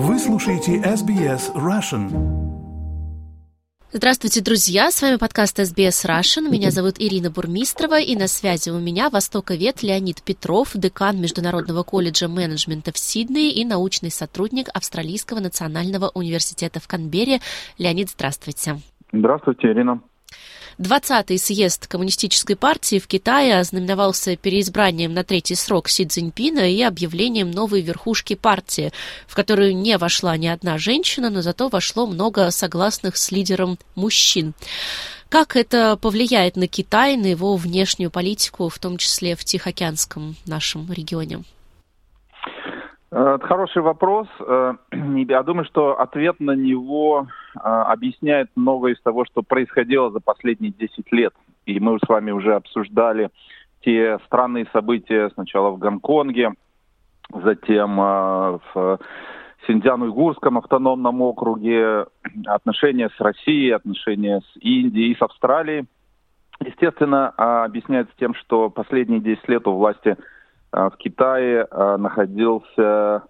Вы слушаете SBS Russian. Здравствуйте, друзья! С вами подкаст SBS Russian. Меня зовут Ирина Бурмистрова, и на связи у меня востоковед Леонид Петров, декан Международного колледжа менеджмента в Сиднее и научный сотрудник Австралийского национального университета в Канберре. Леонид, здравствуйте. Здравствуйте, Ирина. 20-й съезд Коммунистической партии в Китае ознаменовался переизбранием на третий срок Си Цзиньпина и объявлением новой верхушки партии, в которую не вошла ни одна женщина, но зато вошло много согласных с лидером мужчин. Как это повлияет на Китай, на его внешнюю политику, в том числе в Тихоокеанском нашем регионе? Э, это хороший вопрос. Э, я думаю, что ответ на него объясняет многое из того, что происходило за последние 10 лет. И мы с вами уже обсуждали те странные события сначала в Гонконге, затем в Синьцзян-Уйгурском автономном округе, отношения с Россией, отношения с Индией и с Австралией. Естественно, объясняется тем, что последние 10 лет у власти – в Китае находился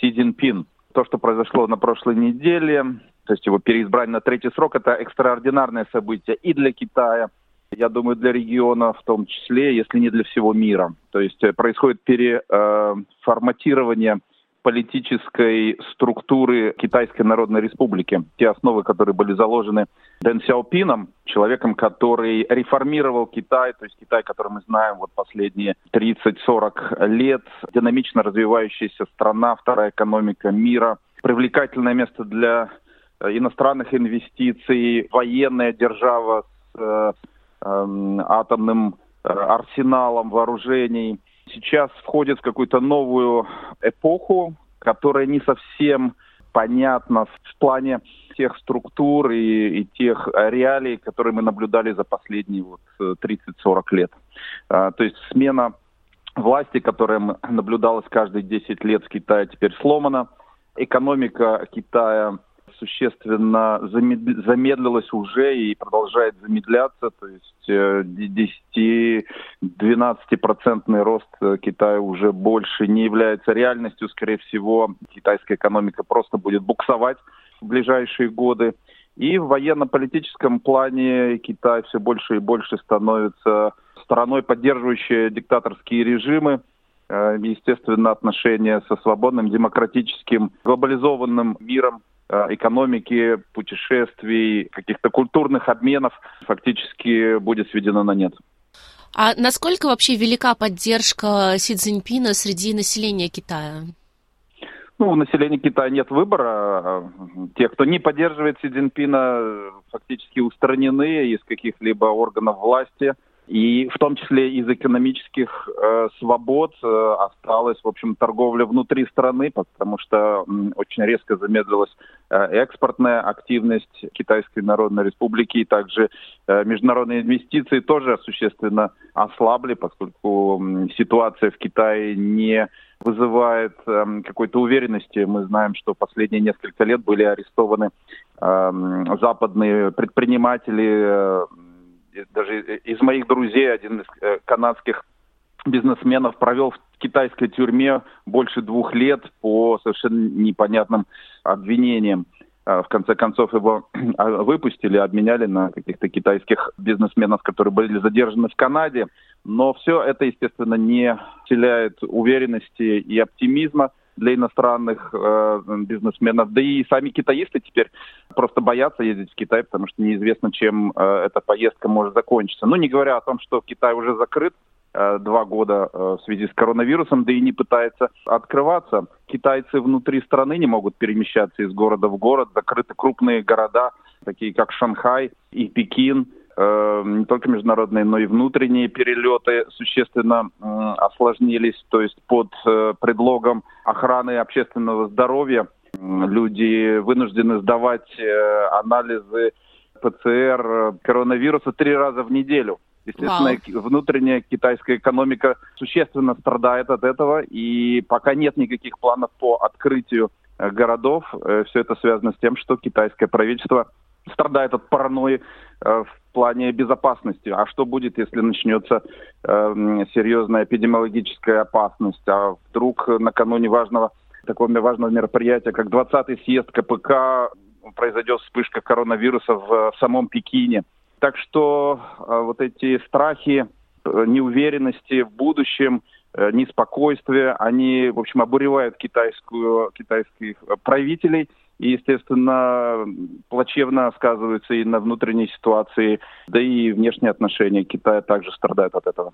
Си Цзиньпин. То, что произошло на прошлой неделе, то есть его переизбрание на третий срок, это экстраординарное событие и для Китая, я думаю, для региона в том числе, если не для всего мира. То есть э, происходит переформатирование политической структуры Китайской Народной Республики. Те основы, которые были заложены Дэн Сяопином, человеком, который реформировал Китай, то есть Китай, который мы знаем вот последние 30-40 лет, динамично развивающаяся страна, вторая экономика мира, привлекательное место для э, иностранных инвестиций, военная держава с э, э, атомным э, арсеналом вооружений – сейчас входит в какую-то новую эпоху, которая не совсем понятна в плане тех структур и, и тех реалий, которые мы наблюдали за последние вот 30-40 лет. А, то есть смена власти, которая наблюдалась каждые 10 лет в Китае, теперь сломана. Экономика Китая существенно замедлилась уже и продолжает замедляться. То есть 10-12% рост Китая уже больше не является реальностью. Скорее всего, китайская экономика просто будет буксовать в ближайшие годы. И в военно-политическом плане Китай все больше и больше становится страной, поддерживающей диктаторские режимы э, естественно, отношения со свободным, демократическим, глобализованным миром Э, экономики, путешествий, каких-то культурных обменов фактически будет сведено на нет. А насколько вообще велика поддержка Си Цзиньпина среди населения Китая? Ну, у населения Китая нет выбора. Те, кто не поддерживает Си Цзиньпина, фактически устранены из каких-либо органов власти – и в том числе из экономических э, свобод э, осталась, в общем, торговля внутри страны, потому что э, очень резко замедлилась э, экспортная активность Китайской Народной Республики, и также э, международные инвестиции тоже существенно ослабли, поскольку э, ситуация в Китае не вызывает э, какой-то уверенности. Мы знаем, что последние несколько лет были арестованы э, западные предприниматели, э, даже из моих друзей один из э, канадских бизнесменов провел в китайской тюрьме больше двух лет по совершенно непонятным обвинениям. А, в конце концов его а, выпустили, обменяли на каких-то китайских бизнесменов, которые были задержаны в Канаде. Но все это, естественно, не вселяет уверенности и оптимизма для иностранных э, бизнесменов. Да и сами китаисты теперь просто боятся ездить в Китай, потому что неизвестно, чем э, эта поездка может закончиться. Ну, не говоря о том, что Китай уже закрыт э, два года э, в связи с коронавирусом, да и не пытается открываться. Китайцы внутри страны не могут перемещаться из города в город, закрыты крупные города, такие как Шанхай и Пекин – не только международные, но и внутренние перелеты существенно осложнились. То есть под э, предлогом охраны общественного здоровья люди вынуждены сдавать э, анализы ПЦР коронавируса три раза в неделю. Естественно, Вау. внутренняя китайская экономика существенно страдает от этого, и пока нет никаких планов по открытию городов. Все это связано с тем, что китайское правительство страдает от паранойи в плане безопасности. А что будет, если начнется э, серьезная эпидемиологическая опасность? А вдруг накануне важного такого важного мероприятия, как 20-й съезд КПК, произойдет вспышка коронавируса в самом Пекине. Так что э, вот эти страхи, э, неуверенности в будущем, э, неспокойствие, они, в общем, обуревают китайскую, китайских правителей – и, естественно, плачевно сказываются и на внутренней ситуации, да и внешние отношения Китая также страдают от этого.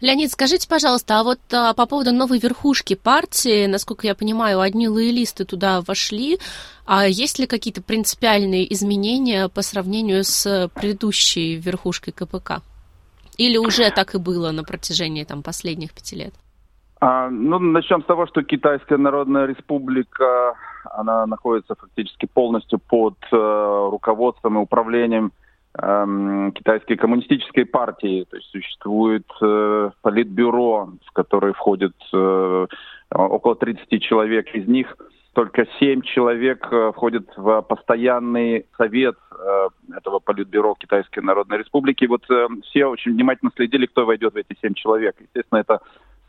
Леонид, скажите, пожалуйста, а вот а, по поводу новой верхушки партии, насколько я понимаю, одни лоялисты туда вошли, а есть ли какие-то принципиальные изменения по сравнению с предыдущей верхушкой КПК? Или уже так и было на протяжении там, последних пяти лет? А, ну, начнем с того, что Китайская Народная Республика, она находится фактически полностью под э, руководством и управлением э, Китайской коммунистической партии. То есть существует э, политбюро, в которое входит э, около 30 человек. Из них только 7 человек э, входят в постоянный совет э, этого политбюро Китайской Народной Республики. И вот э, все очень внимательно следили, кто войдет в эти 7 человек. Естественно, это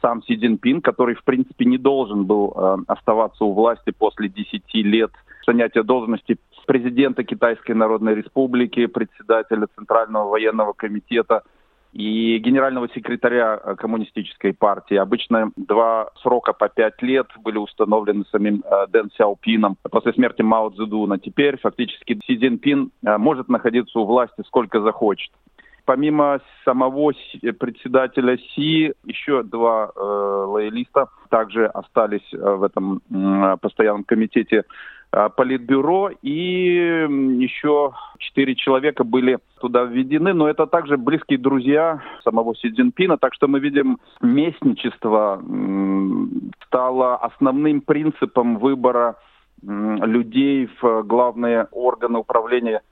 сам Си Цзиньпин, который, в принципе, не должен был э, оставаться у власти после 10 лет занятия должности президента Китайской Народной Республики, председателя Центрального военного комитета и генерального секретаря э, коммунистической партии. Обычно два срока по пять лет были установлены самим э, Дэн Сяопином после смерти Мао Цзэдуна. Теперь фактически Си Цзиньпин э, может находиться у власти сколько захочет помимо самого председателя Си, еще два э, лоялиста также остались э, в этом э, постоянном комитете э, Политбюро, и еще четыре человека были туда введены, но это также близкие друзья самого Си Цзиньпина, так что мы видим, местничество стало основным принципом выбора людей в главные органы управления Э,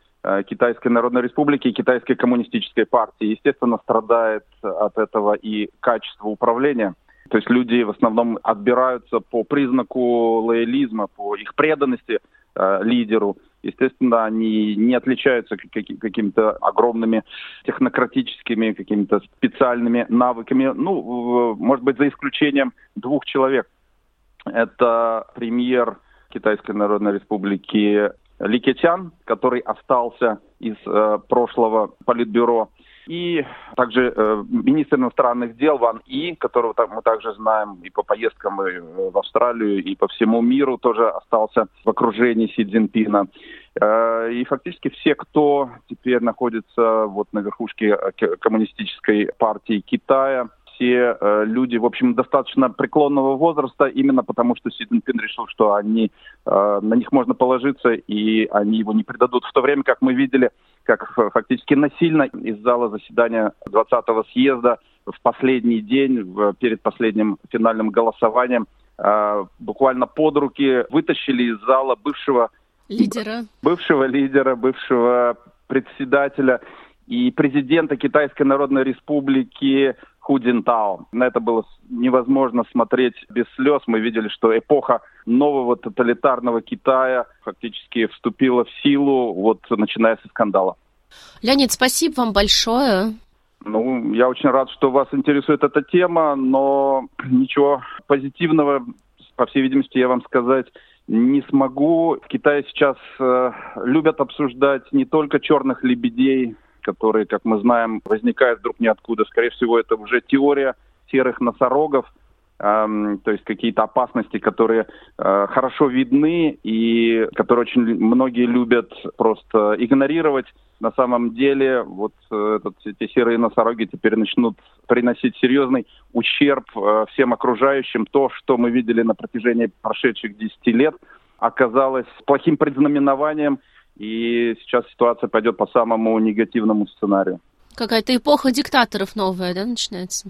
Китайской Народной Республики и Китайской Коммунистической партии. Естественно, страдает от этого и качество управления. То есть люди в основном отбираются по признаку лоялизма, по их преданности э, лидеру. Естественно, они не отличаются какими-то огромными технократическими, какими-то специальными навыками. Ну, может быть, за исключением двух человек. Это премьер Китайской Народной Республики ли Кечан, который остался из э, прошлого политбюро, и также э, министр иностранных дел Ван И, которого так, мы также знаем и по поездкам и э, в Австралию, и по всему миру, тоже остался в окружении Си Цзиньпина. Э, и фактически все, кто теперь находится вот на верхушке э, коммунистической партии Китая, все э, люди, в общем, достаточно преклонного возраста, именно потому что Си Цзиньпин решил, что они, э, на них можно положиться, и они его не предадут. В то время, как мы видели, как фактически насильно из зала заседания 20-го съезда в последний день, в, перед последним финальным голосованием, э, буквально под руки вытащили из зала бывшего лидера, бывшего лидера, бывшего председателя и президента Китайской Народной Республики Худинтао. На это было невозможно смотреть без слез. Мы видели, что эпоха нового тоталитарного Китая фактически вступила в силу, вот начиная со скандала. Леонид, спасибо вам большое. Ну, я очень рад, что вас интересует эта тема, но ничего позитивного, по всей видимости, я вам сказать не смогу. В Китае сейчас э, любят обсуждать не только черных лебедей, которые, как мы знаем, возникают вдруг ниоткуда. Скорее всего, это уже теория серых носорогов, эм, то есть какие-то опасности, которые э, хорошо видны и которые очень многие любят просто игнорировать. На самом деле, вот э, этот, эти серые носороги теперь начнут приносить серьезный ущерб э, всем окружающим. То, что мы видели на протяжении прошедших 10 лет, оказалось плохим предзнаменованием и сейчас ситуация пойдет по самому негативному сценарию. Какая-то эпоха диктаторов новая, да, начинается?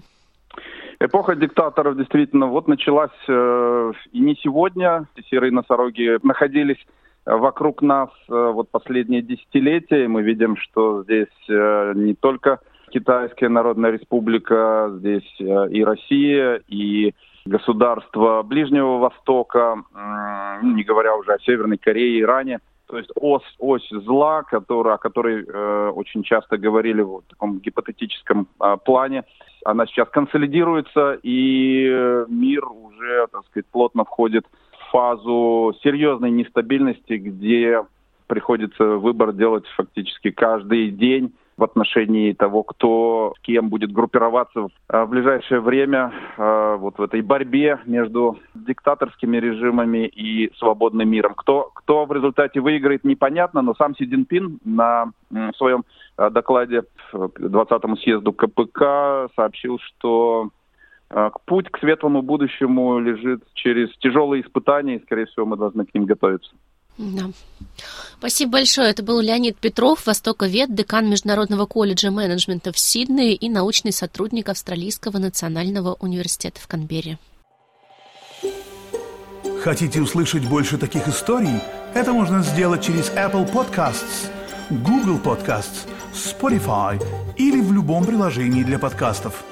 Эпоха диктаторов действительно вот началась э, и не сегодня. Серые носороги находились вокруг нас э, вот последние десятилетия. И мы видим, что здесь э, не только Китайская Народная Республика, здесь э, и Россия, и государства Ближнего Востока, э, не говоря уже о Северной Корее, Иране – то есть ось, ось зла, которая, о которой э, очень часто говорили в таком гипотетическом э, плане, она сейчас консолидируется, и мир уже, так сказать, плотно входит фазу серьезной нестабильности, где приходится выбор делать фактически каждый день в отношении того, кто с кем будет группироваться в, а, ближайшее время э, вот в этой борьбе между диктаторскими режимами и свободным миром. Кто, кто в результате выиграет, непонятно, но сам Си Цзиньпин на своем э, докладе к 20-му съезду КПК сообщил, что путь к светлому будущему лежит через тяжелые испытания, и, скорее всего, мы должны к ним готовиться. Да. Спасибо большое. Это был Леонид Петров, востоковед, декан Международного колледжа менеджмента в Сиднее и научный сотрудник Австралийского национального университета в Канберре. Хотите услышать больше таких историй? Это можно сделать через Apple Podcasts, Google Podcasts, Spotify или в любом приложении для подкастов.